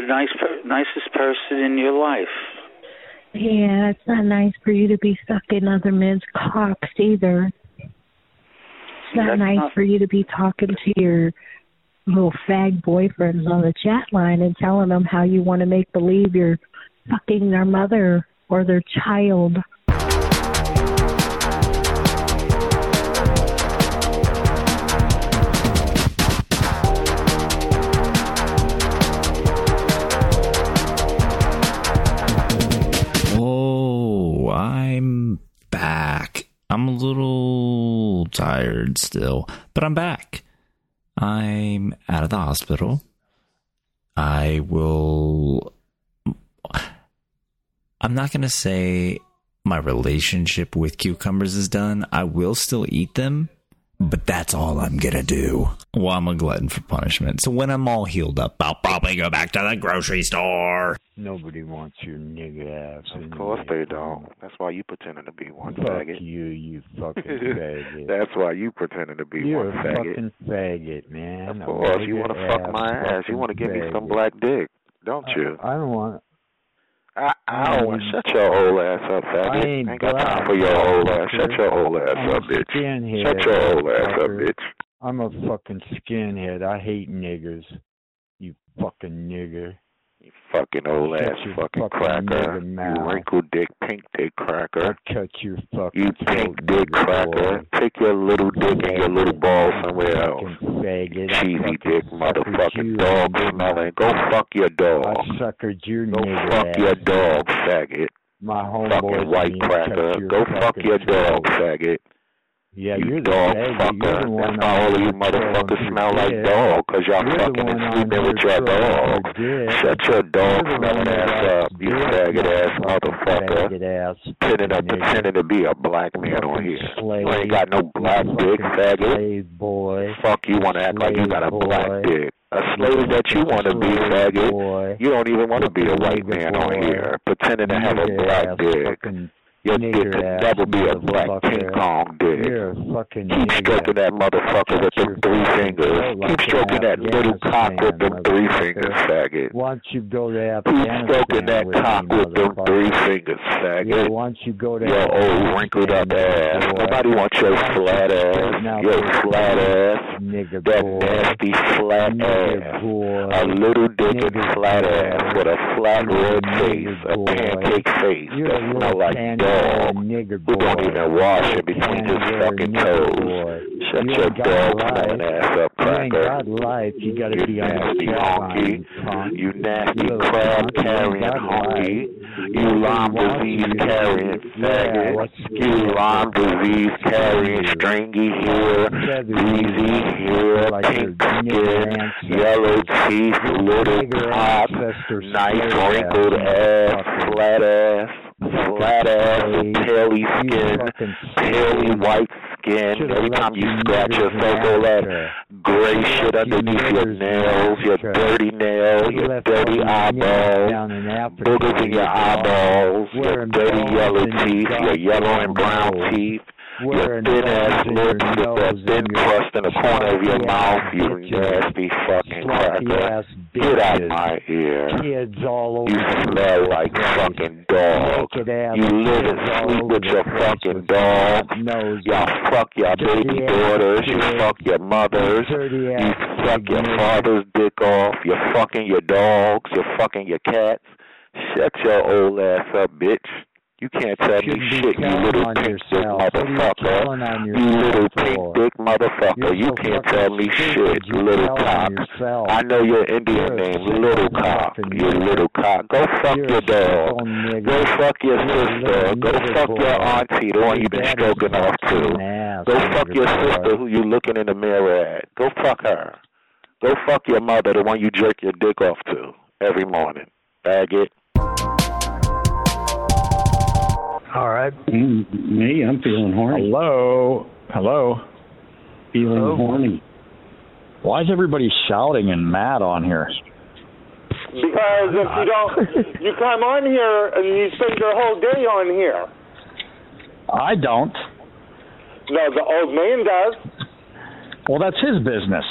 the nice, per- nicest person in your life. Yeah, it's not nice for you to be sucking other men's cocks either. It's not That's nice not- for you to be talking to your little fag boyfriends on the chat line and telling them how you want to make believe you're fucking their mother or their child. Tired still, but I'm back. I'm out of the hospital. I will. I'm not going to say my relationship with cucumbers is done. I will still eat them, but that's all I'm going to do. Well, I'm a glutton for punishment. So when I'm all healed up, I'll probably go back to the grocery store. Nobody wants your nigga ass. Of course they don't. That's why you pretending to be one Fuck faggot. you, you fucking faggot. That's why you pretending to be You're one a faggot. fucking faggot, man. Of course, you want to fuck my ass. You want to give me some black dick, don't you? I don't want. I, I don't want. Shut your old ass up, faggot. I ain't got black, time for your old ass. Shut your old ass I'm up, bitch. skinhead, Shut your old ass up, bitch. I'm a fucking skinhead. I hate niggers. You fucking nigger. Fucking old ass fucking fucking cracker. You mouth. wrinkle dick, pink dick cracker. I'll cut your fucking You pink dick cracker. boy. Take your little dick and your little ball somewhere else. Faggot. I Cheesy dick, motherfucking dog smelling. Go fuck your dog. I suckered your Go fuck ass. your dog, faggot. My homeboys Fucking white cracker. Go fuck your dog, faggot. Yeah, you you're the dog fucker. The That's why all of you motherfuckers smell like dog, because y'all You're fucking and sleeping with your dog. Shut your dog smelling ass up, you faggot ass motherfucker. Pretending to, pretending to be a black man on here. slave. You ain't got no black dick, faggot. Boy. Fuck you want to act like you got a black dick. A slave that you want to be, faggot. boy. You don't even want to be a white man on here, pretending to have a black dick. Your dick could never be a black ping pong dick. You're fucking Keep stroking that motherfucker with them three fingers. Keep stroking that little cock with them three fingers, faggot. Don't you go to Keep stroking that cock with them three fingers, faggot. don't you go to Your old wrinkled up ass. Nobody wants your Why don't you flat ass. Your flat ass. Nigger That boy. nasty flat Nigger ass. boy. A little dick flat boy. ass with a flat red face, a pancake face You're that a smell like dog. nigger Who don't even wash You're between his fucking toes. boy. Shut You your dog smelling ass up, You ain't cracker. got life. You gotta You be nasty honky. punk. You nasty crab. You carrying honky. You Lyme disease carrying faggot. You Lyme disease carrying stringy hair, greasy you. Hair, Like pink skin, yellow teeth, little cock, nice wrinkled ass flat ass, flat ass, You skin, slave. white skin. Every time you scratch your niggers all that gray shit underneath your nails, your dirty nails, your dirty eyeballs, boogers in your where you belong. eyeballs, your dirty yellow teeth, your yellow and brown goddamn your thin ass lips with that thin crust in the corner of your mouth, you nasty fucking cracker. Get out my ear. Kids all over You smell like fucking dog. You live and sleep with your fucking dog. Y'all fuck your baby daughters. You fuck your mothers. You fuck your father's dick off. You're fucking your dogs. You're fucking your cats. Shut your old ass up, bitch. You can't tell me shit, you little pink dick yourself. What are you motherfucker. You yourself little pink dick motherfucker. You can't tell me shit, you little cock. I know your Indian name, little cock. You little cock. Go fuck your dog. Go fuck your sister. Go fuck your auntie, the one you've been stroking off to. Go fuck your sister who you looking in the mirror at. Go fuck her. Go fuck your mother, the one you jerk your dick off to every morning. Faggot. All right. Mm, me, I'm feeling horny. Hello. Hello. Feeling Hello? horny. Why is everybody shouting and mad on here? Because if you don't, you come on here and you spend your whole day on here. I don't. No, the old man does. Well, that's his business.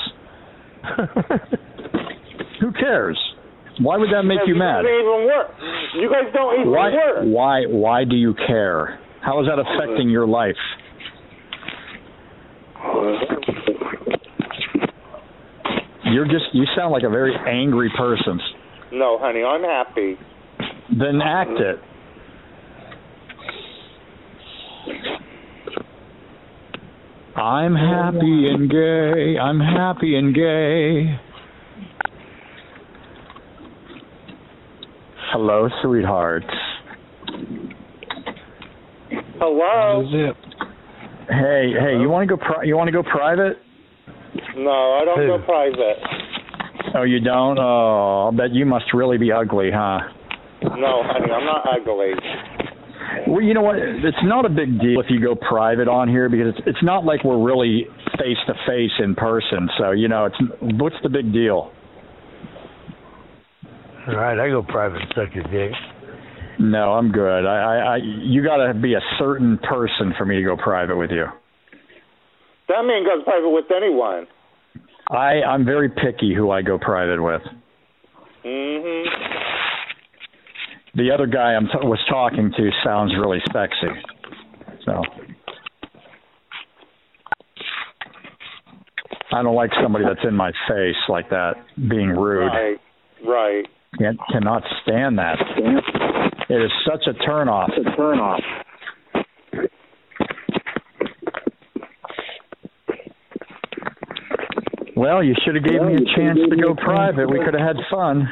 Who cares? Why would that make you mad? Doesn't even work. You guys don't even Why? work. Why? Why do you care? How is that affecting your life? You're just. You sound like a very angry person. No, honey, I'm happy. Then act it. I'm happy and gay. I'm happy and gay. Hello, sweethearts. Hello. Hey, hey, you want to go? Pri- you want to go private? No, I don't Who? go private. Oh, you don't? Oh, I'll bet you must really be ugly, huh? No, honey, I'm not ugly. Well, you know what? It's not a big deal if you go private on here because it's it's not like we're really face to face in person. So you know, it's what's the big deal? All right, I go private, suck your dick. No, I'm good. I, I, I you got to be a certain person for me to go private with you. That man goes private with anyone. I I'm very picky who I go private with. Mhm. The other guy I'm t- was talking to sounds really sexy. So I don't like somebody that's in my face like that, being rude. Right. Right. Can't, cannot stand that. It is such a turnoff. a turnoff. Well, you should have gave me a chance to go private. We could have had fun.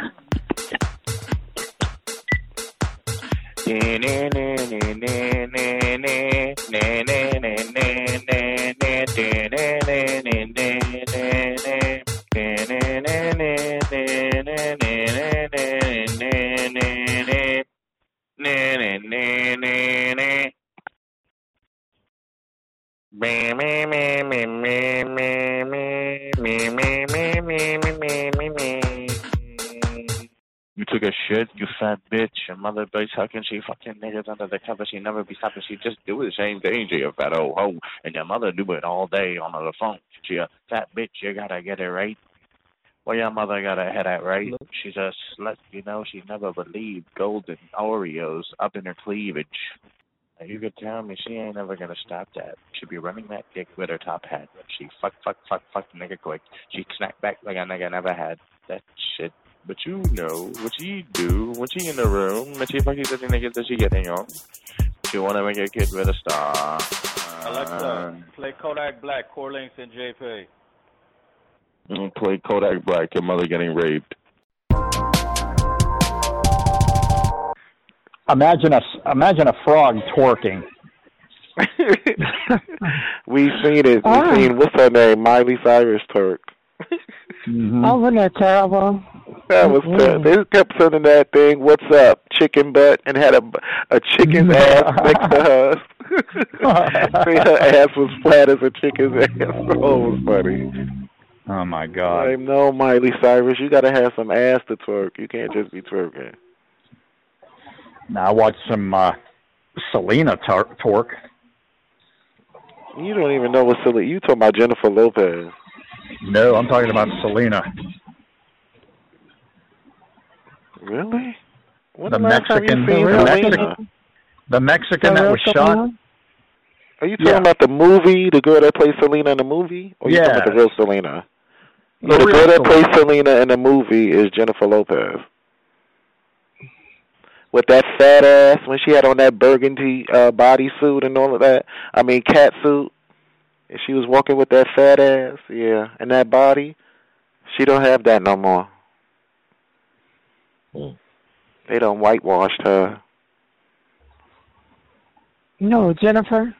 Mother bitch, how can she fucking niggas under the cover? She never be stopping. She just do the same thing to your fat old hoe. And your mother do it all day on the phone. She a fat bitch, you gotta get it right. Well, your mother got her head at right. She's a slut, you know. She never believed golden Oreos up in her cleavage. You could tell me she ain't never gonna stop that. She be running that dick with her top hat. She fuck, fuck, fuck, fuck nigga quick. She snack back like a nigga never had that shit. But you know what she do when she in the room and she fucking the niggas that she getting on. She wanna make a kid with a star. Alexa, play Kodak Black, Core Links, and JP. Uh, play Kodak Black. Your mother getting raped. Imagine a imagine a frog twerking. We've seen it. We Ah. seen what's her name, Miley Cyrus Turk. Oh, wasn't that terrible? That was ter- they kept sending that thing. What's up, chicken butt, and had a a chicken's ass next to hers. Her ass was flat as a chicken's ass. Oh, it was funny. Oh my god. I know, Miley Cyrus. You gotta have some ass to twerk. You can't just be twerking. Now I watched some uh, Selena tar- twerk. You don't even know what silly. You talking about Jennifer Lopez? No, I'm talking about Selena. Really? When the the last time you Mexican, seen the Selena? Mexican, the Mexican that was shot. Are you talking Yeah. about the movie, the girl that plays Selena in the movie? Or you talking about Yeah. the real Selena? The No, the girl that Selena. plays Selena in the movie is Jennifer Lopez. With that fat ass when she had on that burgundy uh bodysuit and all of that. I mean cat suit. And she was walking with that fat ass, yeah, and that body. She don't have that no more. They done whitewashed her. No, Jennifer.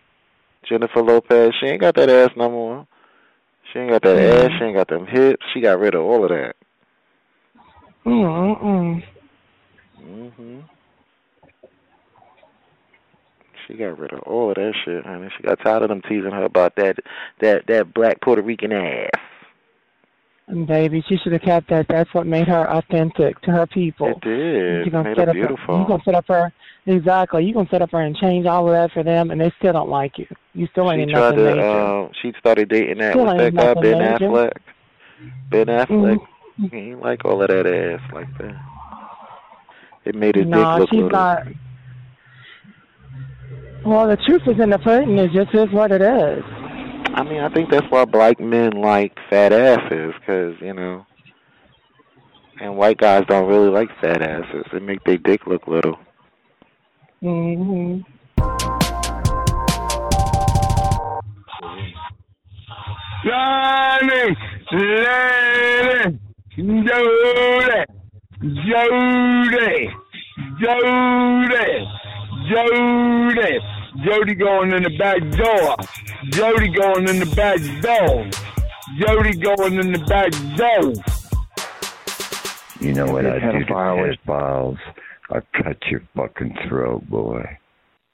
Jennifer Lopez, she ain't got that ass no more. She ain't got that ass. She ain't got them hips. She got rid of all of that. Mm-mm. Mhm. She got rid of all of that shit, honey. She got tired of them teasing her about that that that black Puerto Rican ass. And baby, she should have kept that. That's what made her authentic to her people. It did. You gonna Made set her up her, beautiful. you gonna set up her exactly. You gonna set up her and change all of that for them, and they still don't like you. You still ain't she tried nothing to. major. Um, she started dating that. Still What's that guy? Ben major. Affleck. Ben Affleck. Mhm. He ain't like all of that ass like that. It made his No, dick look she's little. not. Well, the truth is in the pudding. It just is what it is. I mean, I think that's why black men like fat asses, because you know, and white guys don't really like fat asses. It make their dick look little. hmm Johnny, Lady, Jody, Jody, Jody, Jody, Jody going in the back door, Jody going in the back door, Jody going in the back door. You know what I do to Pedophiles. pedophiles? I cut your fucking throat, boy.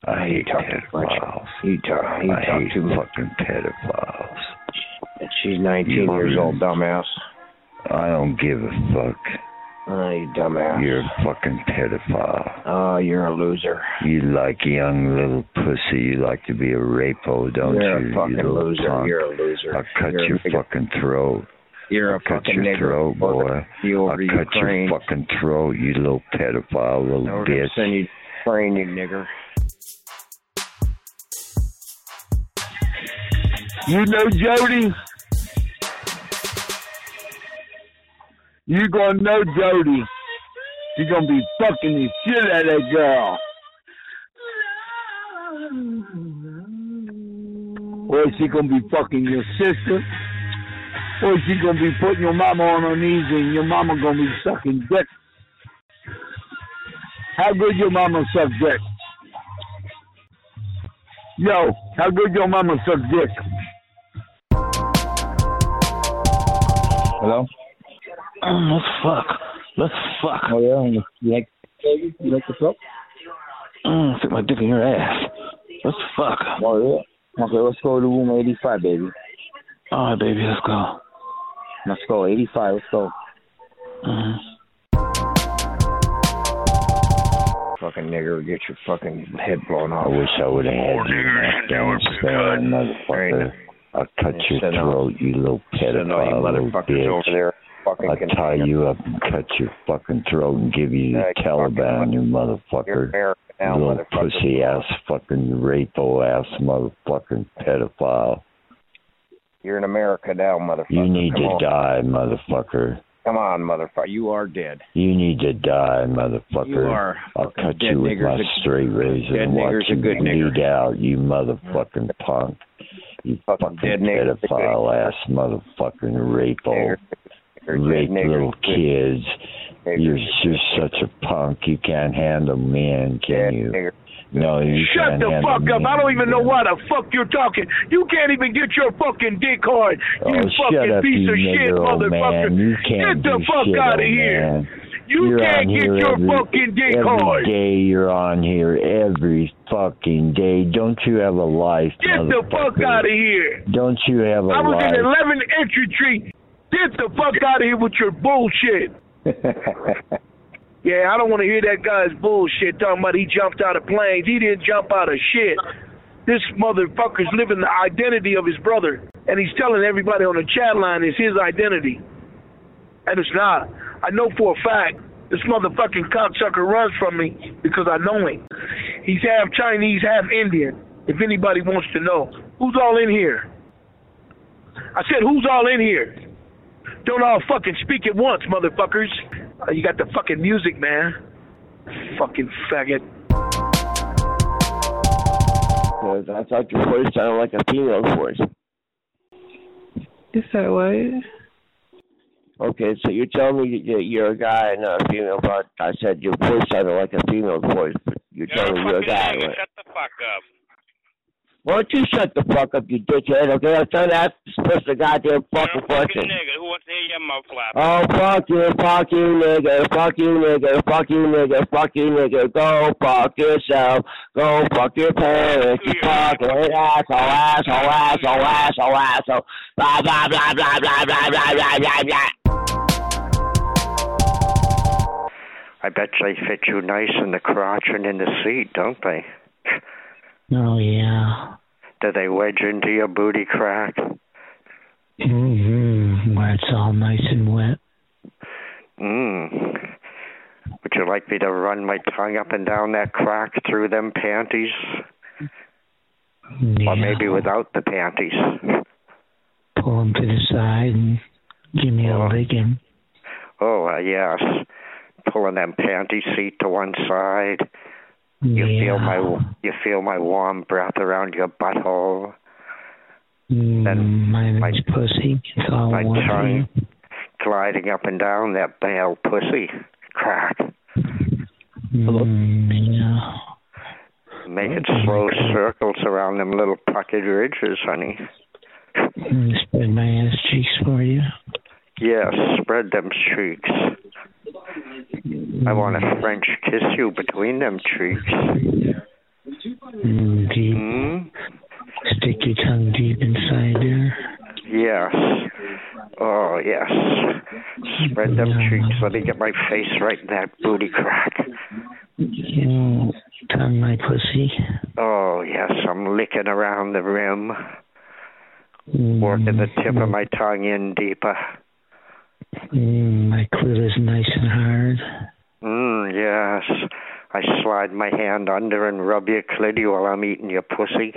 I hate pedophiles. You talk, you I talk hate too fucking pedophiles. And she's 19 You years old, dumbass. I don't give a fuck. Oh, you dumbass. You're a fucking pedophile. Oh, you're a loser. You like young little pussy. You like to be a rapo, don't You're you? a fucking you loser. punk. You're a loser. I'll cut You're your fucking throat. You're a I'll cut fucking your nigger. throat, boy. You I'll cut Ukraine. your fucking throat, you little pedophile, little to bitch. send you Ukraine, you nigger. You know Jody? You gonna know Jody. You gonna be fucking the shit out of that girl. Or is she gonna be fucking your sister? Or is she gonna be putting your mama on her knees and your mama gonna be sucking dick? How good your mama suck dick? Yo, how good your mama suck dick? Hello? Let's fuck. Let's fuck. Oh, yeah? You like, you like the fuck? Mm, stick my dick in your ass. Let's fuck. Oh, yeah? Okay, let's go to room 85, baby. All right, baby, let's go. Let's go, 85, let's go. Mm-hmm. Fucking nigger, get your fucking head blown off. I wish I would have had you in Afghanistan, motherfucker. I'll cut your Send all- throat, you little Send you pedophile, little motherfuckers over there. Fucking I'll tie you up and cut your fucking throat and give you the Taliban, you You're motherfucker. Now, You little motherfucker. pussy ass fucking rapo ass motherfucking pedophile. You're in America now, motherfucker. You need Come to on. die, motherfucker. Come on, motherfucker. You are dead. You need to die, motherfucker. You are I'll cut you with my straight razor dead and watch you good bleed nigger. out, you motherfucking punk. You fucking dead nigger's a pedophile ass motherfucking rapo. Rape little kids. You're you're such a punk. You can't handle men, can you? No, you Shut the fuck up. I don't even know why the fuck you're talking. You can't even get your fucking dick hard. Oh, you Oh, fucking up, piece you of shit, nigger, motherfucker. man. You can't get the fuck shit, out of here. man. You you're can't get your every, fucking dick every hard. day you're on here every fucking day. Don't you have a life, Get the fuck out of here. Don't you have a life? I was life? in 11 infantry. Get the fuck out of here with your bullshit. Yeah, I don't want to hear that guy's bullshit talking about he jumped out of planes. He didn't jump out of shit. This motherfucker's living the identity of his brother, and he's telling everybody on the chat line it's his identity. And it's not. I know for a fact this motherfucking cocksucker runs from me because I know him. He's half Chinese, half Indian. If anybody wants to know, who's all in here? I said, who's all in here? Don't all fucking speak at once, motherfuckers. Uh, you got the fucking music, man. Fucking faggot. Because I thought your voice sounded like a female's voice. Is that what? Okay, so you're telling me that you're a guy and not a female, but I said your voice sounded like a female's voice, but you're telling me you're a guy. Right? Shut the fuck up. Why don't you shut the fuck up, you dickhead, okay? I'm trying to ask this a goddamn fucking Fucking question. nigga, who wants to hear your mouth flap? Oh, fuck you, fuck you, nigga, fuck you, nigga, fuck you, nigga, fuck you, nigga, go fuck yourself, go fuck your parents, you fucking asshole, asshole, asshole, asshole, asshole, blah, blah, blah, blah, blah, blah, blah, blah, blah, blah. I bet they fit you nice in the crotch and in the seat, don't they? Oh yeah. Do they wedge into your booty crack? Mm-hmm. Where it's all nice and wet. Mmm. Would you like me to run my tongue up and down that crack through them panties? Or maybe without the panties? Pull them to the side and give me a licking. Oh, uh, yes. Pulling them panty seat to one side. You feel my you feel my warm breath around your butthole. Mm, my nice pussy. All My tongue gliding up and down that male pussy crack. Mm, yeah. Making slow circles around them little puckered ridges, honey. Mm, Spread my ass cheeks for you. Yes, spread them cheeks. I want to French kiss you between them cheeks. Mm, deep. Hmm? Stick your tongue deep inside there. Yes. Oh, yes. Spread them cheeks. Let me get my face right in that booty crack. Mm, tongue my pussy. Oh, yes. I'm licking around the rim. Working the tip of my tongue in deeper. Mm, my clit is nice and hard. Mm, yes. I slide my hand under and rub your clitty while I'm eating your pussy.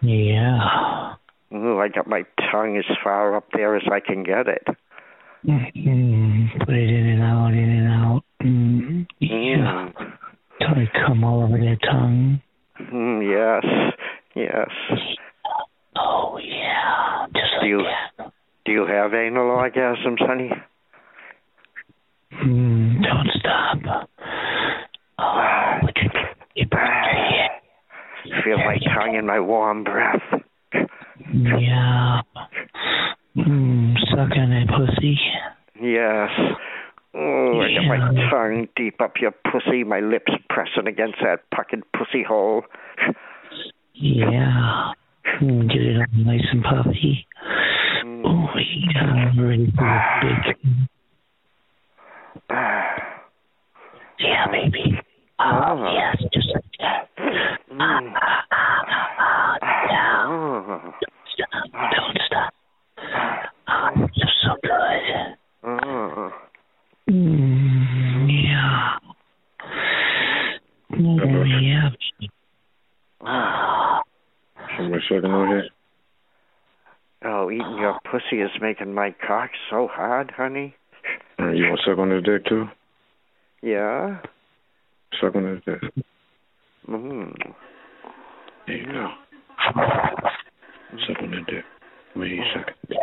Yeah. Ooh, I got my tongue as far up there as I can get it. Mm, put it in and out, in and out. Mm, yeah. Till I come all over their tongue. Mm, yes. Yes. Oh, yeah. Just do you do you have anal orgasms, honey? Mm, don't stop. Oh, would you you Feel my tongue in my warm breath. Yeah. Mm, suck on that pussy. Yes. Oh, I got my tongue deep up your pussy, my lips pressing against that puckered pussy hole. Yeah. Mm, get it all nice and puffy. Oh, I'm for big. Yeah, baby. Oh, yes, just like that. Ah, ah, ah, ah, ah. Stop. Don't stop. Oh, you're so good. Mm, yeah. Oh, yeah. Somebody sucking on here? Oh, eating your pussy is making my cock so hard, honey. Uh, you want to suck on this dick too? Yeah? Suck on this dick. Mm. There you go. Suck on that dick. Where you suck it?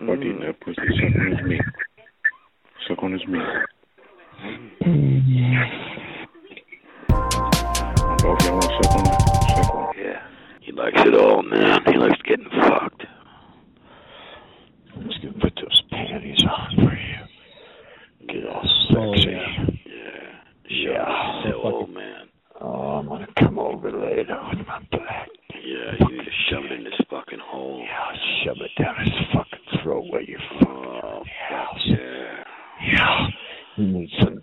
Fuck eating that pussy. Suck on his meat. Suck on his meat. Both y'all want to suck on that? Suck on it. Yeah. He likes it all, man. He likes getting fucked. Let's get put those panties on for you. Get all oh, sexy. Yeah. Yeah. That old man. Oh, I'm gonna come over later with my back. Yeah, you need to shove it in this fucking hole. Yeah, I'll shove it down his fucking throat where you fucking Oh, yeah. Yeah. You need some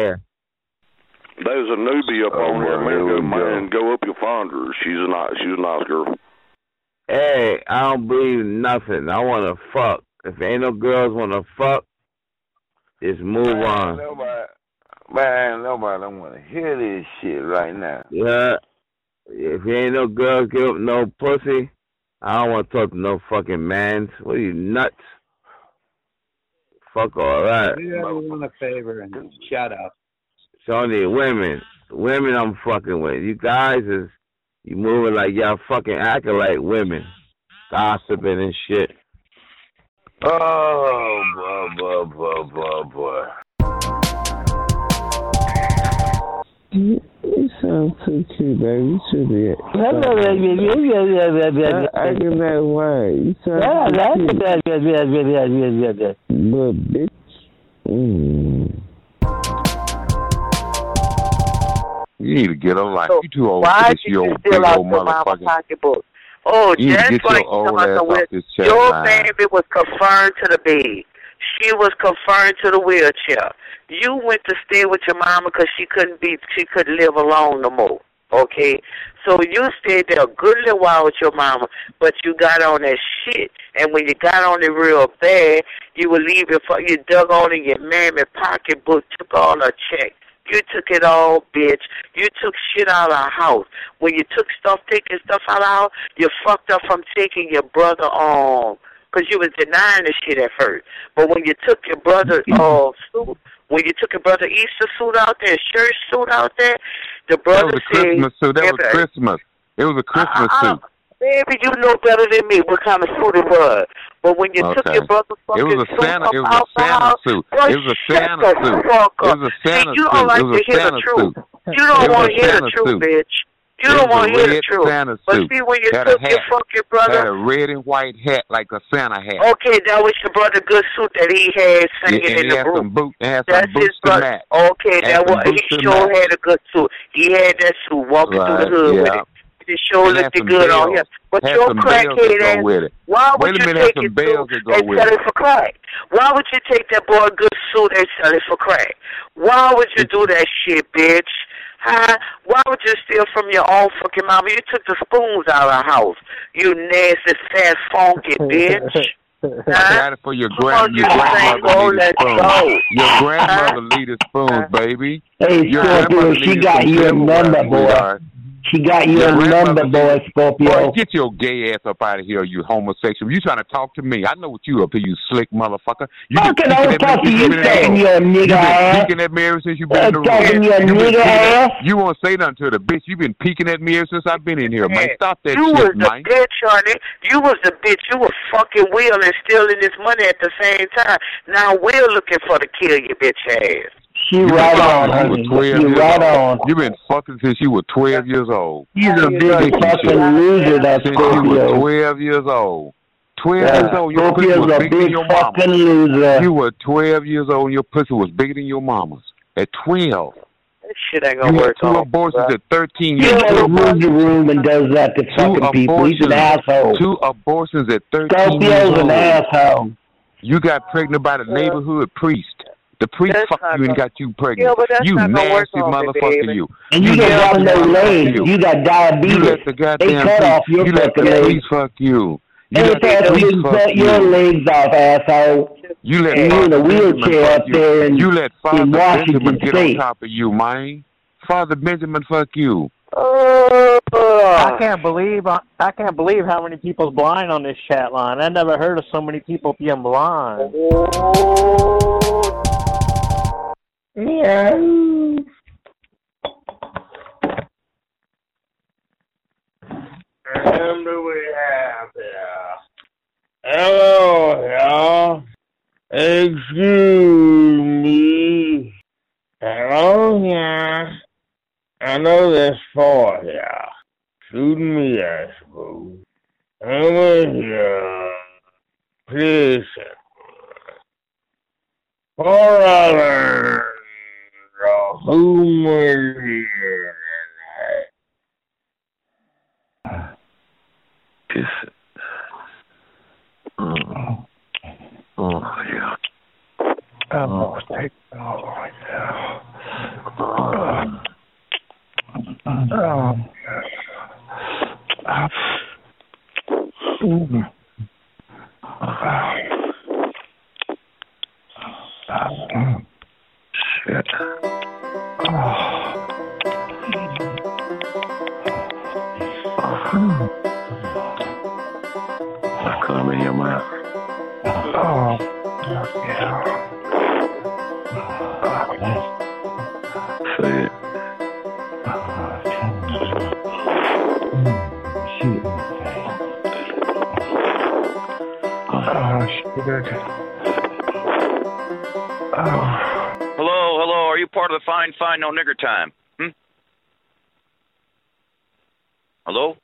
fuck in here? There's a newbie up oh, on here, man. Go, man, go up. You'll find her. She's a nice. She's a nice girl. Hey, I don't believe nothing. I want to fuck. If ain't no girls want to fuck, just move on. Nobody, man, nobody don't want to hear this shit right now. Yeah. If ain't no girls give up no pussy, I don't want to talk to no fucking mans. What are you nuts? Fuck all that. Do everyone a favor and shut up. It's only women. women I'm fucking with. You guys is you moving like y'all fucking acting like women, gossiping and shit. Oh, boy, boy, boy, boy, boy. You, you sound too cute, baby. You should be. Acting that way. You sound too cute. But bitch. Mm. You need to get a life. So You too old why for this, you you old steal big out old your mama's motherfucker. pocketbook? Oh, You just like your old ass off this chat your baby was confined to the bed. She was confined to the wheelchair. You went to stay with your mama because she couldn't be, she couldn't live alone no more. Okay, so you stayed there a good little while with your mama, but you got on that shit, and when you got on it real bad, you would leave your, you dug on in your mammy pocketbook, took all her check. You took it all, bitch. You took shit out of our house. When you took stuff, taking stuff out of our house, you fucked up from taking your brother on. Because you was denying the shit at first. But when you took your brother uh, suit, when you took your brother Easter suit out there, church suit out there, the That brother was a said, Christmas suit. That was Christmas. It was a Christmas uh, suit. Baby, you know better than me what kind of suit it was. But when you took your brother's fucking It was a suit Santa. up It was out a Santa suit. It was a Santa suit. It was a Santa you don't like to hear the truth. You don't want to hear the truth, bitch. You It don't want to hear the truth. Santa But see, when you Had took your fucking Had a red and white hat like a Santa hat. okay, that was your brother good suit that he had Yeah, singing and in he the had room. some boots. He had That's some boots his brother. Okay, Had that was he sure had a good suit. He had that suit walking through the hood with yeah. it. It And had looked good on him. But Had your crackhead ass, with it. why would Wait you minute, take suit that and sell it. it for crack? Why would you take that boy a good suit and sell it for crack? Why would you do that shit, bitch? Huh? Why would you steal from your own fucking mama? You took the spoons out of the house. You nasty, fat, funky bitch. I got it for your grand your you grandmother say, "Oh, needed spoons. Your grandmother needed spoons, baby. Hey, Your Scorpio, grandmother she got some you a silverware, number, boy. Sweetheart. She got you Your a number, boy, Scorpio. Boy, get your gay ass up out of here, you homosexual. You trying to talk to me. I know what you up here, you slick motherfucker. You been Fucking peeking at me talk to since you, been saying room. you're a nigga You been ass. peeking at me ever since you been Uh, in the room. talking you're a nigga ass. You won't say nothing to the bitch. You been peeking at me ever since I've been in here, man. Stop that you shit, was the bitch, honey. You was the bitch. You were fucking Will and stealing this money at the same time. Now Will looking for to kill your bitch ass. She You been right fucking on, since you honey. were 12 She years right old. on. You've been fucking since you were 12 years old. He's a big fucking shit. loser, that Since you were 12 years old. 12 Yeah, years old, your pussy was a bigger than big your mama. loser. You were 12 years old and your pussy was bigger than your mama's. At 12. That shit ain't You gonna had work two on. abortions bro. at 13 He years goes old. room to room and does that to Two fucking people. He's an asshole. Two abortions at 13 years Scorpio's old. an asshole. You got pregnant by the neighborhood priest. The priest That's fucked you and got you pregnant. Yeah, but that's you not gonna work nasty motherfucker, you. And you You got no legs. you. You got You diabetes. let the They goddamn cut priest, off your you let the priest fuck you. You let the cut priest you fuck cut your legs off, asshole. You let And you in a wheelchair up there in, You let Father in Washington Benjamin get State. on top of you, man. Father Benjamin fuck you. Oh. I can't believe I, I can't believe how many people's blind on this chat line. I never heard of so many people being blind. Oh. Yeah. And do we have here? Hello, y'all. Excuse me. Hello, yeah. I know there's four here. Shooting me, I suppose. Over here. Please. Four others. Was here oh, oh yeah. Oh, take oh right now. Oh, Ooh. Shit. Come in. Oh, yeah. Shit. Oh part of the Fine Fine No Nigger Time? Hmm? Hello?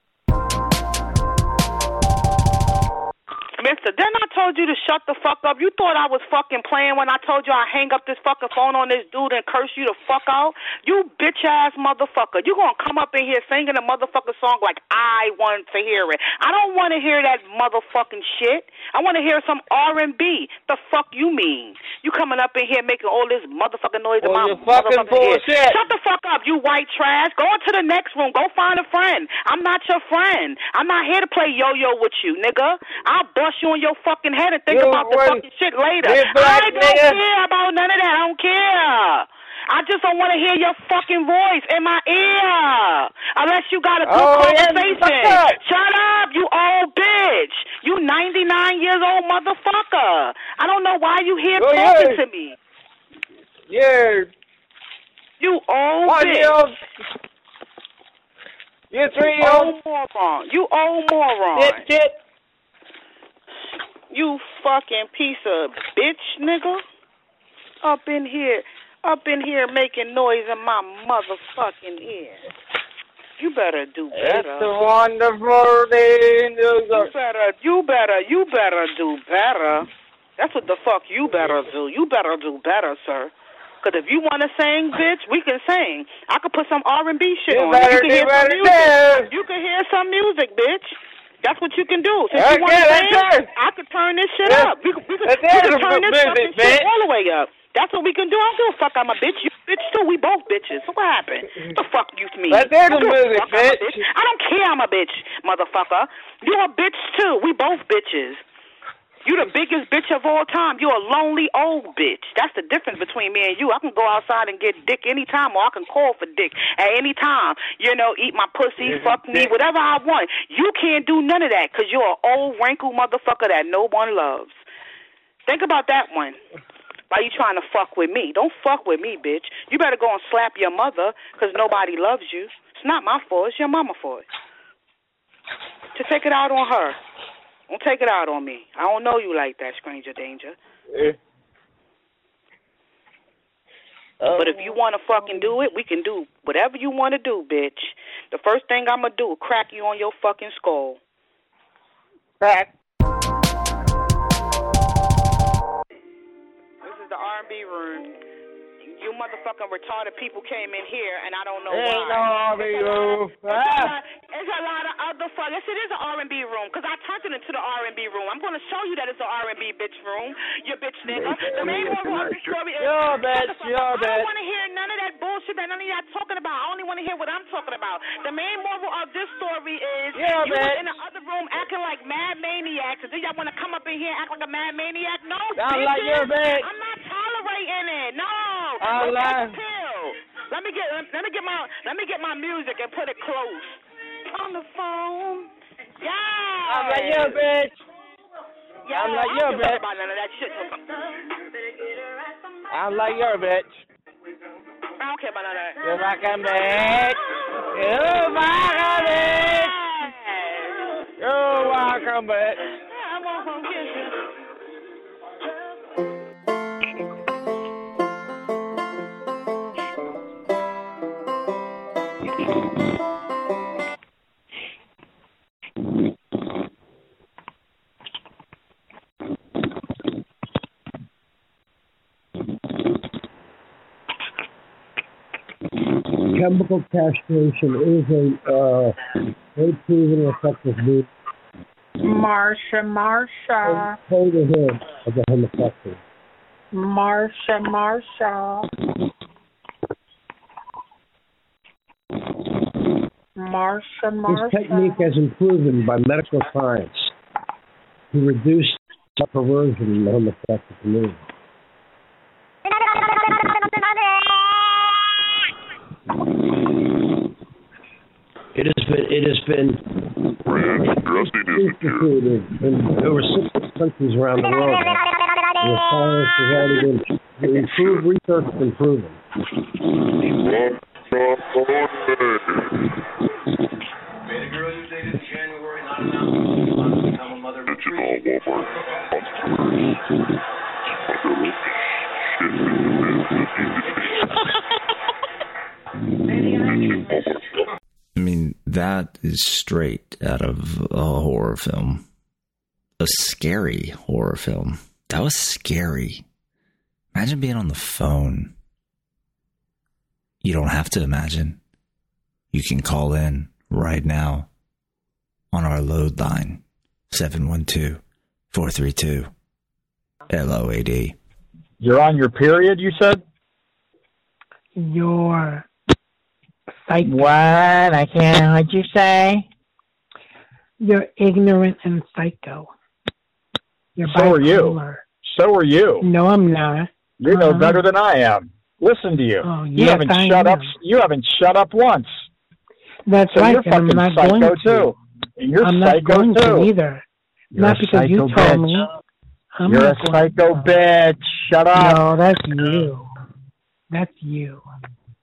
Mister, then I told you to shut the fuck up. You thought I was fucking playing when I told you I hang up this fucking phone on this dude and curse you the fuck out? You bitch ass motherfucker. You gonna come up in here singing a motherfucking song like I want to hear it. I don't want to hear that motherfucking shit. I want to hear some R and B. The fuck you mean? You coming up in here making all this motherfucking noise in Well, my fucking motherfucking bullshit. Shut the fuck up, you white trash. Go into the next room. Go find a friend. I'm not your friend. I'm not here to play yo-yo with you, nigga. I'll bust you on your fucking head and think You about the fucking shit later. I don't nigga. care about none of that. I don't care. I just don't want to hear your fucking voice in my ear. Unless you got a good Oh, conversation. Shut up, you old bitch. You 99 years old motherfucker. I don't know why you here Oh, talking yeah. to me. You're You old one bitch. year. You're three You year old old. moron. You old moron. Shit, shit. You fucking piece of bitch, nigga. Up in here, up in here making noise in my motherfucking ear. You better do It's better. a wonderful day in the You better, you better, you better do better. That's what the fuck you better do. You better do better, sir. Cause if you want to sing, bitch, we can sing. I could put some R and B shit You on. better you can hear some music. You can hear some music, bitch. That's what you can do. Since Okay, you want to sing, it. I could turn this shit up. We could, we could, we could turn this fucking shit all the way up. That's what we can do. I don't give a fuck. I'm a bitch. You bitch too. We both bitches. So what happened? What the fuck you mean? That's it, I don't give a music, fuck, I'm a bitch. I don't care. I'm a bitch, motherfucker. You a bitch too. We both bitches. You the biggest bitch of all time. You a lonely old bitch. That's the difference between me and you. I can go outside and get dick anytime, or I can call for dick at any time. You know, eat my pussy, fuck me, whatever I want. You can't do none of that because you're an old wrinkled motherfucker that no one loves. Think about that one. Why you trying to fuck with me? Don't fuck with me, bitch. You better go and slap your mother because nobody loves you. It's not my fault. It's your mama fault. To take it out on her. Don't take it out on me. I don't know you like that, stranger danger. Yeah. But if you want to fucking do it, we can do whatever you want to do, bitch. The first thing I'm going to do is crack you on your fucking skull. Crack. The R&B room. You motherfucking retarded people came in here, and I don't know Ain't why. no. It's a lot- It's a lot of other fuck. Yes, it is an R&B room because I turned it into the R&B room. I'm going to show you that it's an R&B bitch room. You bitch nigga. The main one of the story is a bitch, a up. I don't want to hear none of that bullshit that none of y'all talking about. I only want to hear what I'm talking about. The main moral of this story is You're you was in the other room acting like mad maniacs. And then y'all want to come up in here and act like a mad maniac? No, Sound bitches. like you're bitch. I'm not tolerating it. No. I Like- Let me get let me get my let me get my music and put it close. On the phone. Yeah. I'm like you, bitch. Yeah, I'm like give bitch. about none of that shit. I'm like your bitch. I don't care about none of that. You fucking bitch. You fucking bitch. You fucking bitch. I won't forget you. Chemical castration is a uh, very proven effective move Marsha, Marsha, hold the head of the homosexual. Marsha, Marsha. Marsha, This technique has been proven by medical science to reduce the perversion in the homosexual community. It has been it has been instituted in over six countries around the world. the science has already been improved, research has been proven. I mean, that is straight out of a horror film. A scary horror film. That was scary. Imagine being on the phone. You don't have to imagine. You can call in right now on our load line 712 432 LOAD. You're on your period, you said? You're psych. What? I can't. What'd you say? You're ignorant and psycho. You're So are you. bipolar. So are you. No, I'm not. You know Uh-huh. better than I am. Listen to you. Oh, you yes, haven't I shut up. You haven't shut up once. That's So right, you're and I'm not psycho going to. too. You're I'm not going too. to either. You're not because you told bitch. me. I'm You're a not going psycho bitch. Shut up. No, that's you. That's you.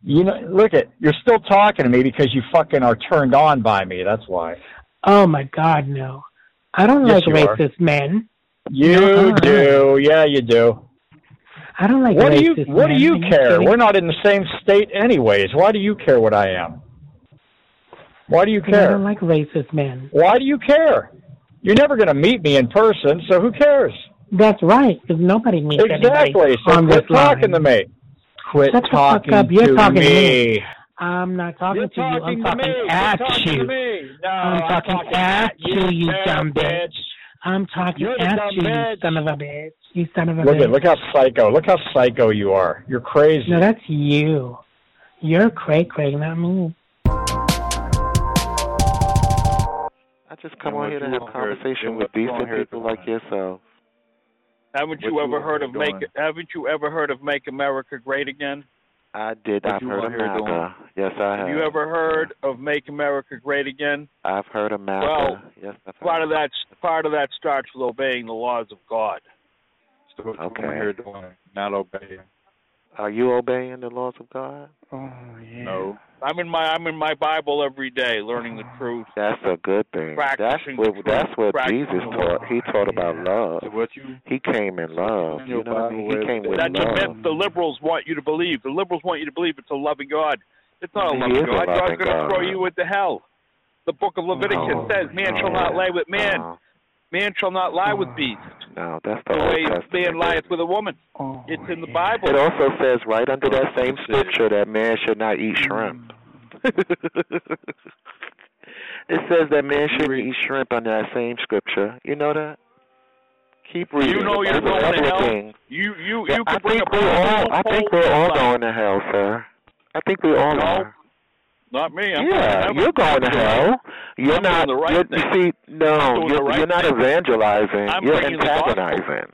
You know, look at you're still talking to me because you fucking are turned on by me. That's why. Oh my God, no. I don't Yes, like you are. racist men. You No, do. Yeah, you do. I don't like what do racist you What do men. you care? We're not in the same state, anyways. Why do you care what I am? Why do you care? I don't like racist men. Why do you care? You're never going to meet me in person, so who cares? That's right, because nobody meets me. Exactly. So on quit this line. talking to me. Quit Shut the fuck talking up. You're to talking to me. me. I'm not talking You're to you. I'm talking to talking at You're talking you. to me. No, I'm I'm talking talking at at you, you, you dumb bitch. bitch. I'm talking You're at dumb you, you son of a bitch. You son of a Look bitch. at look how psycho. Look how psycho you are. You're crazy. No, that's you. You're Craig Craig, not me. I just come on here to have want conversation with what you want decent people like yourself. Haven't you ever heard of make? doing? Haven't you ever heard of Make America Great Again? I did. What I've heard of? MAGA. Yes, I have. Have you ever heard of Make America Great Again? I've heard of MAGA. Well, yes, I've heard. Part of that part of that starts with obeying the laws of God. So Okay. here doing? Not obeying. Are you obeying the laws of God? Oh yeah. No. I'm in my I'm in my Bible every day, learning the oh. truth. That's a good thing. That's Practicing what the that's what Jesus taught. He taught about love. So what you He came in love. in You your know what I mean? He came with That's a love. myth the liberals want you to believe. The liberals want you to believe it's a loving God. It's not a He loving is a God. God's going to throw you into hell. The book of Leviticus No, says, "Man shall not no, lie with man. no. Man shall not lie with ah. beast. No, that's the The Old way Testament. man lieth with a woman." Oh, it's in the Bible. It also says right under that same scripture that man should not eat shrimp. Mm. it says that man shouldn't eat shrimp under that same scripture. You know that? Keep reading. You know you're going to hell. things. You you Yeah, you I bring think up we're all. I think we're all life. going to hell, sir. I think we all No, are. Not me. I'm yeah, you're going to hell. You're I'm not. right you're, you see, no, you're, right you're not evangelizing. I'm you're bringing the gospel. antagonizing.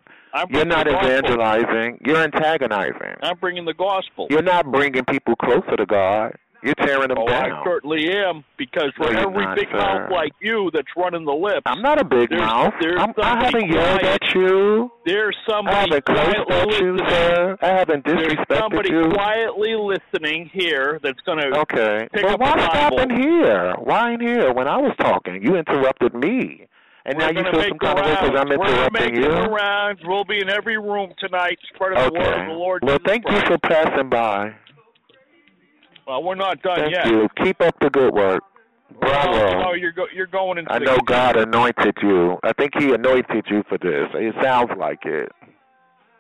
You're not evangelizing. You're antagonizing. I'm bringing the gospel. You're not bringing people closer to God. You're tearing them Oh, down. I certainly am because for No, every not, big sir. mouth like you that's running the lips, I'm not a big there's, mouth. There's I'm, I haven't yelled at you. There's I somebody haven't cursed at you, sir. I haven't There's disrespected somebody you. quietly listening here that's going to Okay. pick But up why stop in here? Why in here? When I was talking, you interrupted me. And We're now you feel some kind of way because I'm. We're interrupting making you? the rounds. We'll be in every room tonight spreading the word of Okay. the Lord Well, Jesus thank you for passing by. Well, we're not done Thank yet. you. Keep up the good work. Bravo. Well, no, you're go- you're going into I the know God anointed you. I think He anointed you for this. It sounds like it.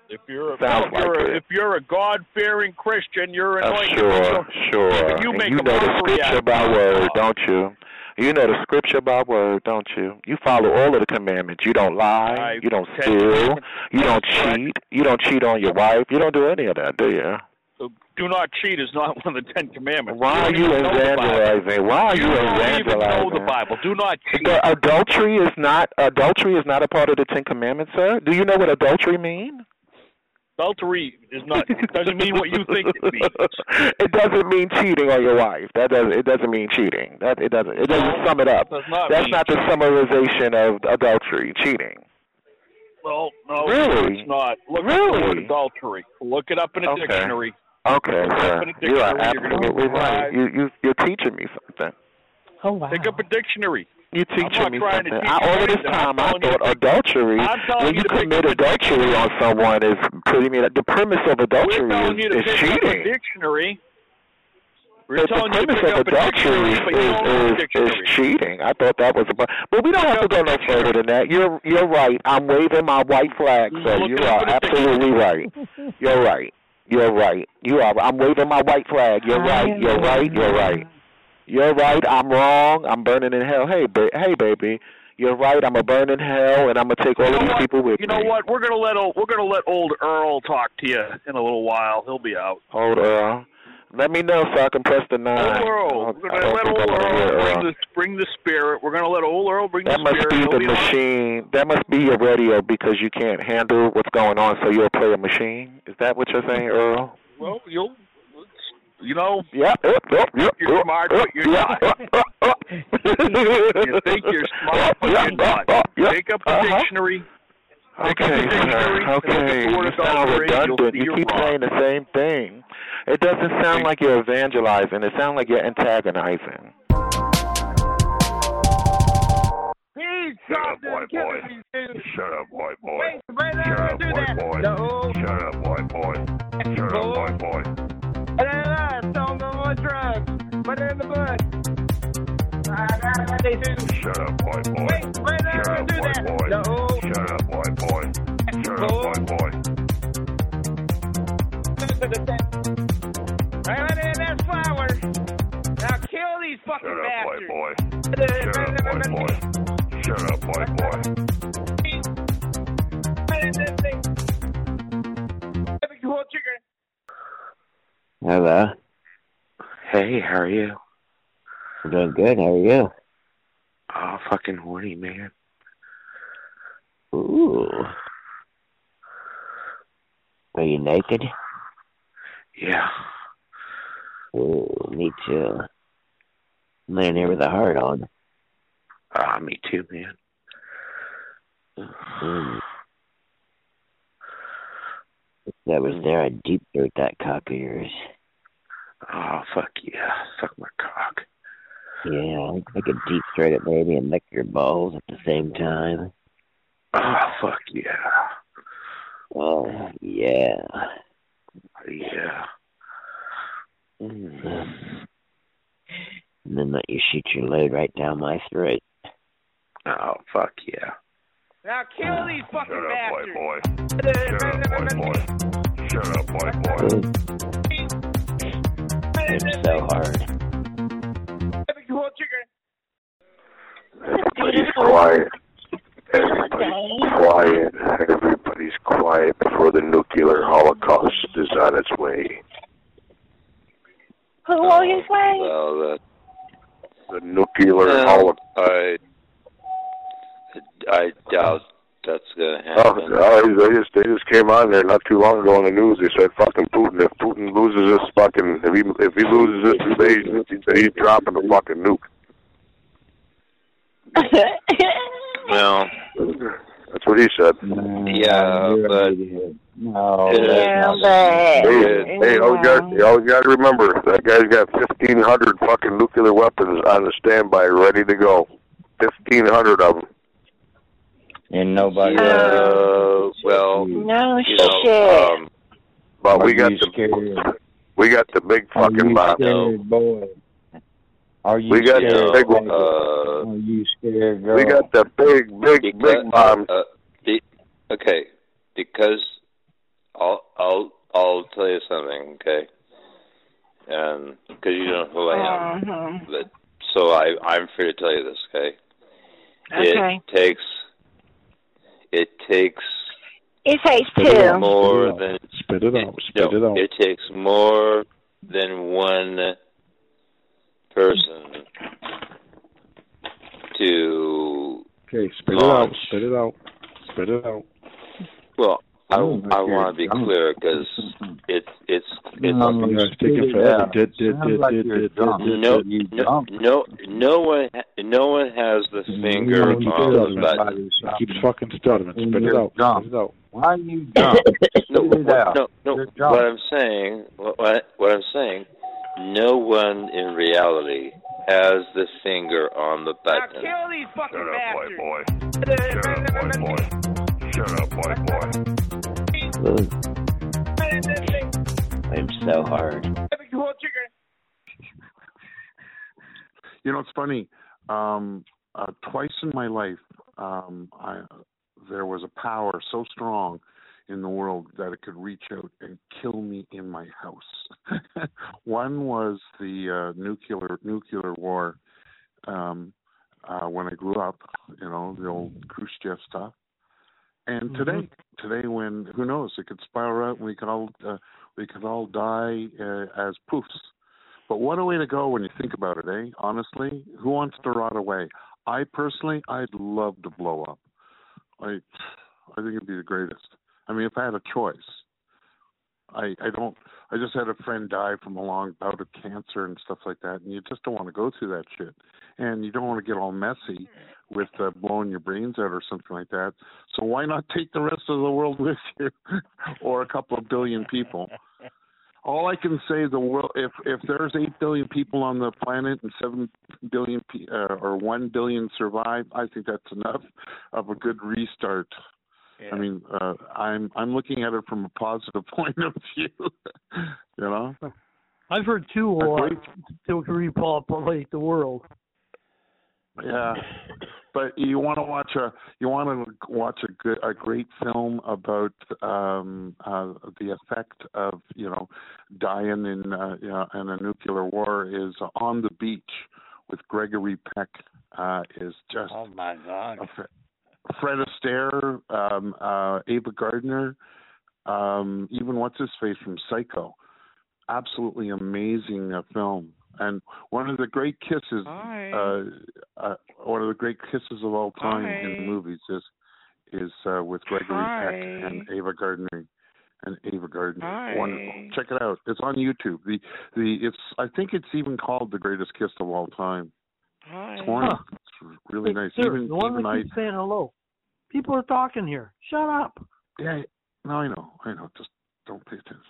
If you're a, well, if you're a, if you're a God fearing Christian, you're Uh, anointed. sure, sure. Even you And make you a know the scripture by word, don't you? You know the scripture by word, don't you? You follow all of the commandments. You don't lie. I- you don't steal. You don't cheat. You don't cheat on your wife. You don't do any of that, do you? Do not cheat is not one of the Ten Commandments. Why are you even know the Bible. evangelizing? Why are you, You don't even know the? Bible. Do not cheat. The adultery is not adultery is not a part of the Ten Commandments, sir. Do you know what adultery means? Adultery is not doesn't mean what you think it means. it doesn't mean cheating on your wife. That doesn't. It doesn't mean cheating. That it doesn't. It doesn't sum it up. Does not That's not the summarization of adultery, cheating. No, no, Really? it's not. Look Really? adultery. Look it up in a Okay. dictionary. Okay, sir. up uh, in a You are dictionary, you're gonna be absolutely right. You you you're teaching me something. Oh wow. Pick up a dictionary. You teaching me something. teach I, all of this time, I thought adultery. I'm When you you commit adultery on someone is pretty mean. The premise of We're adultery telling is, you to is pick up a cheating. dictionary. We're The, the telling you to premise pick of up a adultery dictionary, but you don't know is, a is, is cheating. I thought that was a. But we don't have to go no further than that. You're you're right. I'm waving my white flag, so you it are up in a absolutely right. You're right. You're right. You are. I'm waving my white flag. You're right. You're right. You're right. You're right. I'm wrong. I'm burning in hell. Hey, ba- hey, baby. You're right. I'm a burn in hell, and I'm gonna take all You of these what? people with You me. You know what? We're gonna let old we're gonna let old Earl talk to you in a little while. He'll be out. Old on. Let me know so I can press the nine. Old Earl. We're gonna let old I'm gonna hear Earl bring the bring the spirit. We're gonna let old Earl bring That the spirit. be He'll the be on. machine. That must be your radio because you can't handle what's going on, so you'll play a machine. Is that what you're saying, Earl? Well, you'll you know Yeah. Yep. Yep. Yep. you're yep, smart, yep, but you're yep, not. yep, yep, yep. You think you're smart, but Yep, you're not. yep, yep, Pick up the uh-huh. dictionary. Pick up Okay, sir. Okay. at the word You sound redundant. You keep wrong. saying the same thing. It doesn't sound like you're evangelizing. It sounds like you're antagonizing. He's Shut up, white boy. Shut up, white boy. Shut up, white boy. Shut up, white boy. Shut up, white boy. Don't go on drugs. Put it in the bud. Shut up, white boy. Shut up, white boy. Shut up, white boy. Shut up, white boy. Right in that flower. Now kill these fucking Shut up, white boy. Shut up, white boy. Shut up, white boy. Hello. Hey, how are you? I'm doing good. How are you? Oh, fucking horny, man. Ooh. Are you naked? Yeah. Ooh, me too. I'm laying here with a heart on. Ah, me too, man. Mm. If that was there, I'd deep throat that cock of yours. Oh, fuck yeah. Suck my cock. Yeah, I could deep throat it maybe and lick your balls at the same time. Oh, fuck yeah. Oh, yeah. Yeah. Mm. And then let you shoot your load right down my throat. Oh, fuck yeah. Now kill these fucking Shut up, white bastards. boy. Shut up, white boy. Shut up, white boy. It's so hard. Everybody's quiet. Everybody's quiet. Everybody's quiet before the nuclear holocaust is on its way. Who will you uh, say? Well, the, the nuclear No, holocaust. I I doubt that's gonna Oh, happen. oh, they just they just came on there not too long ago on the news. They said fucking Putin. If Putin loses this fucking if he if he loses this, they he's dropping a fucking nuke. Well, That's what he said. yeah, but No. Yeah, Hey, hey, all you got you all you got to remember that guy's got fifteen hundred fucking nuclear weapons on the standby, ready to go. Fifteen hundred of them. And nobody. uh, well, No you know, shit. um, But we got the scared? we got the big fucking you bomb. Scared, boy? Are you We got the big one. uh, Are you scared, girl? We got the big big because, big bombs. uh, the, okay, because I'll I'll I'll tell you something, okay? And because you don't know who I am, Mhm. but so I I'm free to tell you this, okay? Okay. It takes it takes It takes Spit it two. out. more than spit it out. no, it takes more than one person to Okay, spit it out, Spit it out. Spit it out. well I Oh, I want to be clear because it's it's it's No, Fucking you guys taking it forever. Did, did, did, like did, you're did, drunk. did, no no no no one no one has the finger You on know, the button. Keeps fucking stuttering. Spit it You're out. drunk. Spit it out. Why are you drunk? No, Spit it what, out. no, no. What I'm saying, what, what what I'm saying, no one in reality has the finger on the Now button. kill these fucking Shut up, white boy. Shut up, white boy. I'm so hard. You know, it's funny. Um, uh, twice in my life, um, I, there was a power so strong in the world that it could reach out and kill me in my house. One was the uh, nuclear nuclear war. Um, uh, when I grew up, you know, the old Khrushchev stuff. And today, today, when who knows, it could spiral out, and we could all uh, we could all die uh, as poofs. But what a way to go when you think about it, eh? Honestly, who wants to rot away? I personally, I'd love to blow up. I, I think it'd be the greatest. I mean, if I had a choice, I, I don't. I just had a friend die from a long bout of cancer and stuff like that, and you just don't want to go through that shit, and you don't want to get all messy with uh, blowing your brains out or something like that. So why not take the rest of the world with you, or a couple of billion people? all I can say the world if if there's eight billion people on the planet and seven billion uh, or one billion survive, I think that's enough of a good restart. I mean, uh, I'm I'm looking at it from a positive point of view. you know, I've heard two a lot to repopulate the world. yeah. But you want to watch a you want to watch a good a great film about um uh the effect of you know dying in uh, you know, in a nuclear war is on the beach with Gregory Peck uh is just Oh my God. a Fre- Fred Astaire, um, uh, Ava Gardner, um, even what's his face from Psycho. Absolutely amazing uh, film, and one of the great kisses, uh, uh, one of the great kisses of all time in Hi. movies is is uh, with Gregory Hi. Peck and Ava Gardner. And Ava Gardner, Hi. wonderful. Check it out. It's on YouTube. The the it's I think it's even called the greatest kiss of all time. It's wonderful. It's really nice. Sir, even the one even that I saying hello. People are talking here. Shut up. Yeah, no, I know, I know. Just don't pay attention.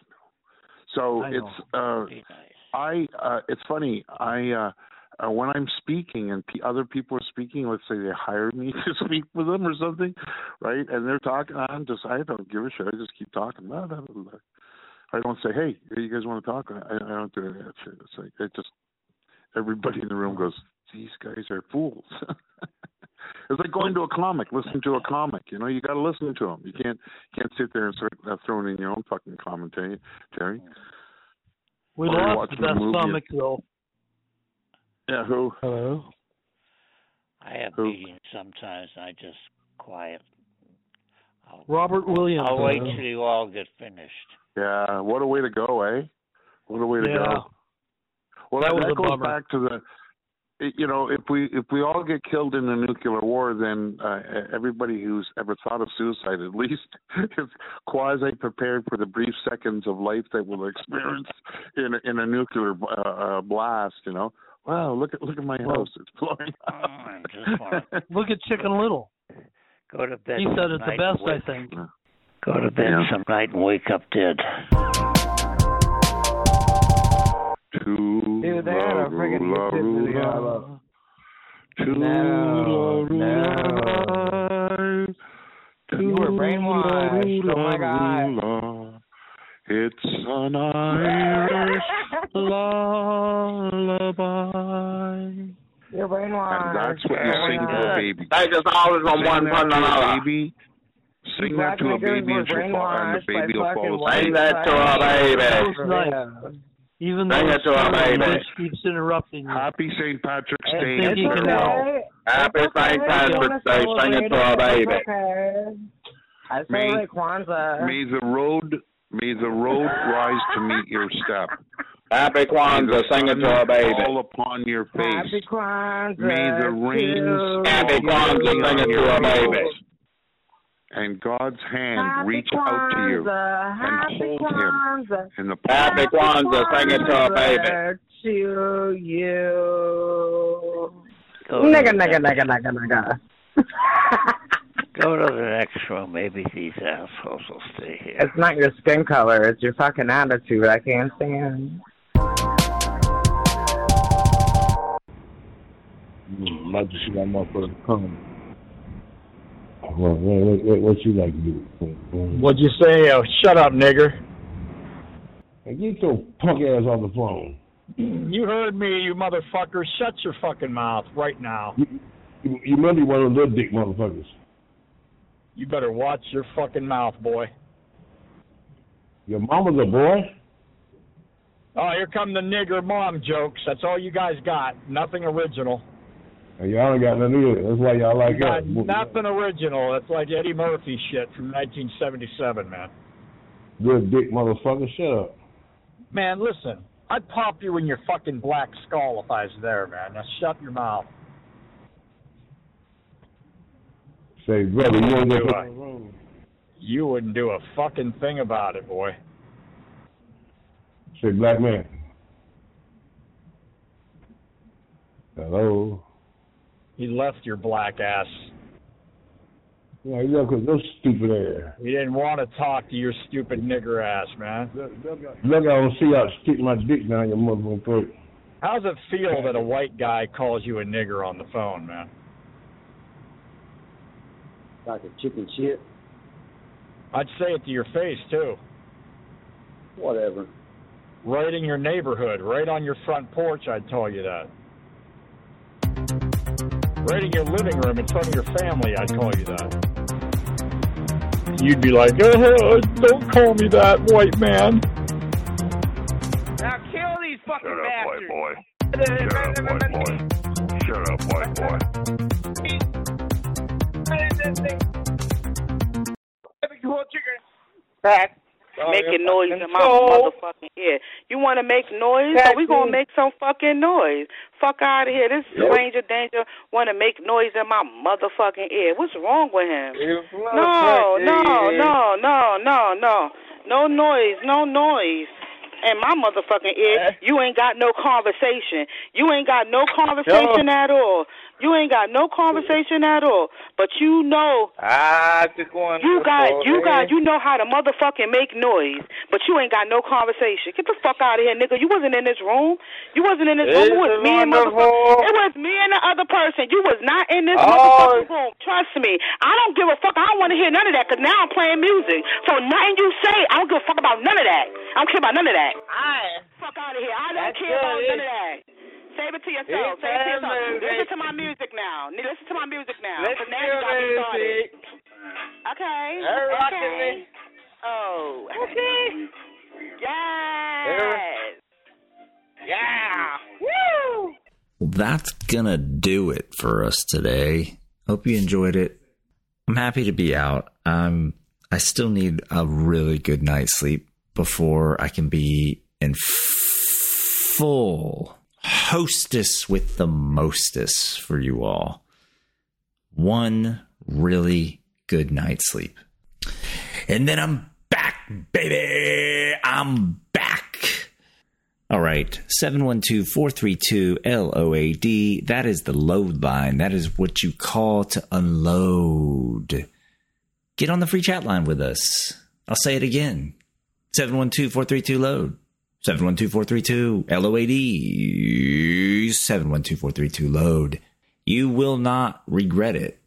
So I know. it's uh, I uh, it's funny. I uh, uh, when I'm speaking and p- other people are speaking, let's say they hired me to speak with them or something, right? And they're talking. I'm just I don't give a shit. I just keep talking. Blah, blah, blah, blah. I don't say, hey, you guys want to talk? I, I don't do that shit. It's like it just everybody in the room goes, these guys are fools. It's like going to a comic, listening to a comic. You know, you got to listen to them. You can't can't sit there and start uh, throwing in your own fucking commentary. Terry. We Or lost the best movie. comic though. Yeah, who? Hello. I have Who? meetings sometimes and I just quiet. Robert Williams. I'll wait till you all get finished. Yeah, what a way to go, eh? What a way to Yeah. go. Well, That that, was that goes bummer. back to the. It- You know, if we if we all get killed in a nuclear war, then uh, everybody who's ever thought of suicide at least is quasi prepared for the brief seconds of life that we'll experience in a, in a nuclear uh, uh, blast. You know, wow, look at look at my house, it's blowing up. Look at Chicken Little. Go to bed. He said it the best, I think. Go to bed Yeah. some night and wake up dead. To Dude, they had a friggin' la, YouTube video la, of to No, no. You were brainwashed. Oh my god. God. It's an Irish lullaby. You're And brainwashed. that's what you sing to a baby. They just always on Sing one that from to a baby. Sing that to a baby niggas and, she'll fall, and the baby will fall asleep. Sing that to a baby. That was nice. Even though Sing it to a baby. Keeps interrupting you. Happy St. Patrick's Day. thinking and it's farewell. okay. Happy St. Patrick's Day. Sing it to a baby. I May- celebrate Kwanzaa. May the road may the road rise to meet your step. Happy Kwanzaa. Sing it to a baby. Fall upon your face. Happy Kwanzaa. May the rains Happy Kwanzaa. Sing it to a baby. And God's hand Happy reach out to you and Happy hold him Kwanzaa. in the Happy Kwanzaa. Sing it to a baby. To you. Go to, Nigga, the nigga, next, nigga, nigga, nigga. go to the next room. Maybe these assholes will stay here. It's not your skin color, it's your fucking attitude. I can't stand. Mm, like to see that motherfucker come. Well, what, what, what you like to do? What'd you say? Oh, shut up, nigger. Hey, get your punk ass off the phone. You heard me, you motherfucker. Shut your fucking mouth right now. You, you remember one of those dick motherfuckers. You better watch your fucking mouth, boy. Your mama's a boy? Oh, here come the nigger mom jokes. That's all you guys got. Nothing original. And y'all ain't got nothing either. That's why y'all like us. nothing original. That's like Eddie Murphy shit from 1977, man. Good dick motherfucker, shut up. Man, listen. I'd pop you in your fucking black skull if I was there, man. Now shut your mouth. Say, brother, you ain't do gonna a, You wouldn't do a fucking thing about it, boy. say black man. Hello. He left your black ass. Yeah, you know, cause those stupid ass. He didn't want to talk to your stupid nigger ass, man. Look, I don't see y'all stick my dick down your motherfucking throat. How's it feel that a white guy calls you a nigger on the phone, man? Like a chicken shit. I'd say it to your face too. Whatever. Right in your neighborhood, right on your front porch, I'd tell you that. Right in your living room in front of your family, I'd call you that. You'd be like, oh, oh don't call me that, white man. Now kill these fucking Shut up, white boy. Shut up, white boy. Shut up, white boy. Back. Making noise in my motherfucking ear. You want to make noise? So we gonna make some fucking noise. Fuck out of here. This stranger danger want to make noise in my motherfucking ear. What's wrong with him? No, no, no, no, no, no, no noise, no noise. In my motherfucking ear, you ain't got no conversation. You ain't got no conversation at all. You ain't got no conversation at all. But you know Ah, just going. you got, you got, you know how to motherfucking make noise, but you ain't got no conversation. Get the fuck out of here, nigga. You wasn't in this room. You wasn't in this room. It was me and wonderful. motherfucker. It was me and the other person. You was not in this Oh. motherfucking room. Trust me. I don't give a fuck. I don't want to hear none of that because now I'm playing music. So nothing you say, I don't give a fuck about none of that. I don't care about none of that. I. Fuck out of here. I don't That's care about good. none of that. Save it to yourself. It's Save it to yourself. music. Listen to my music now. Listen to my music now. Let's 'cause now hear you got me started. music. Okay. Hey, okay. me. Oh. Okay. Yes. Yeah. Woo. Well, that's gonna do it for us today. Hope you enjoyed it. I'm happy to be out. Um, I still need a really good night's sleep before I can be in full hostess with the mostess for you all. One really good night's sleep. And then I'm back, baby. I'm back. All right, 712-432-LOAD. That is the load line. That is what you call to unload. Get on the free chat line with us. I'll say it again. 712-432-LOAD. 712-432-LOAD. 712-432-LOAD. You will not regret it.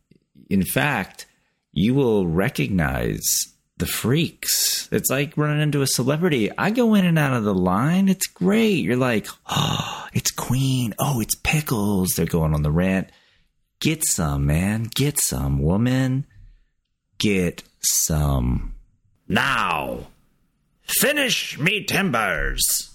In fact, you will recognize the freaks. It's like running into a celebrity. I go in and out of the line. It's great. You're like, oh, it's Queen. Oh, it's Pickles. They're going on the rant. Get some, man. Get some, woman. Get some. Now, finish me timbers.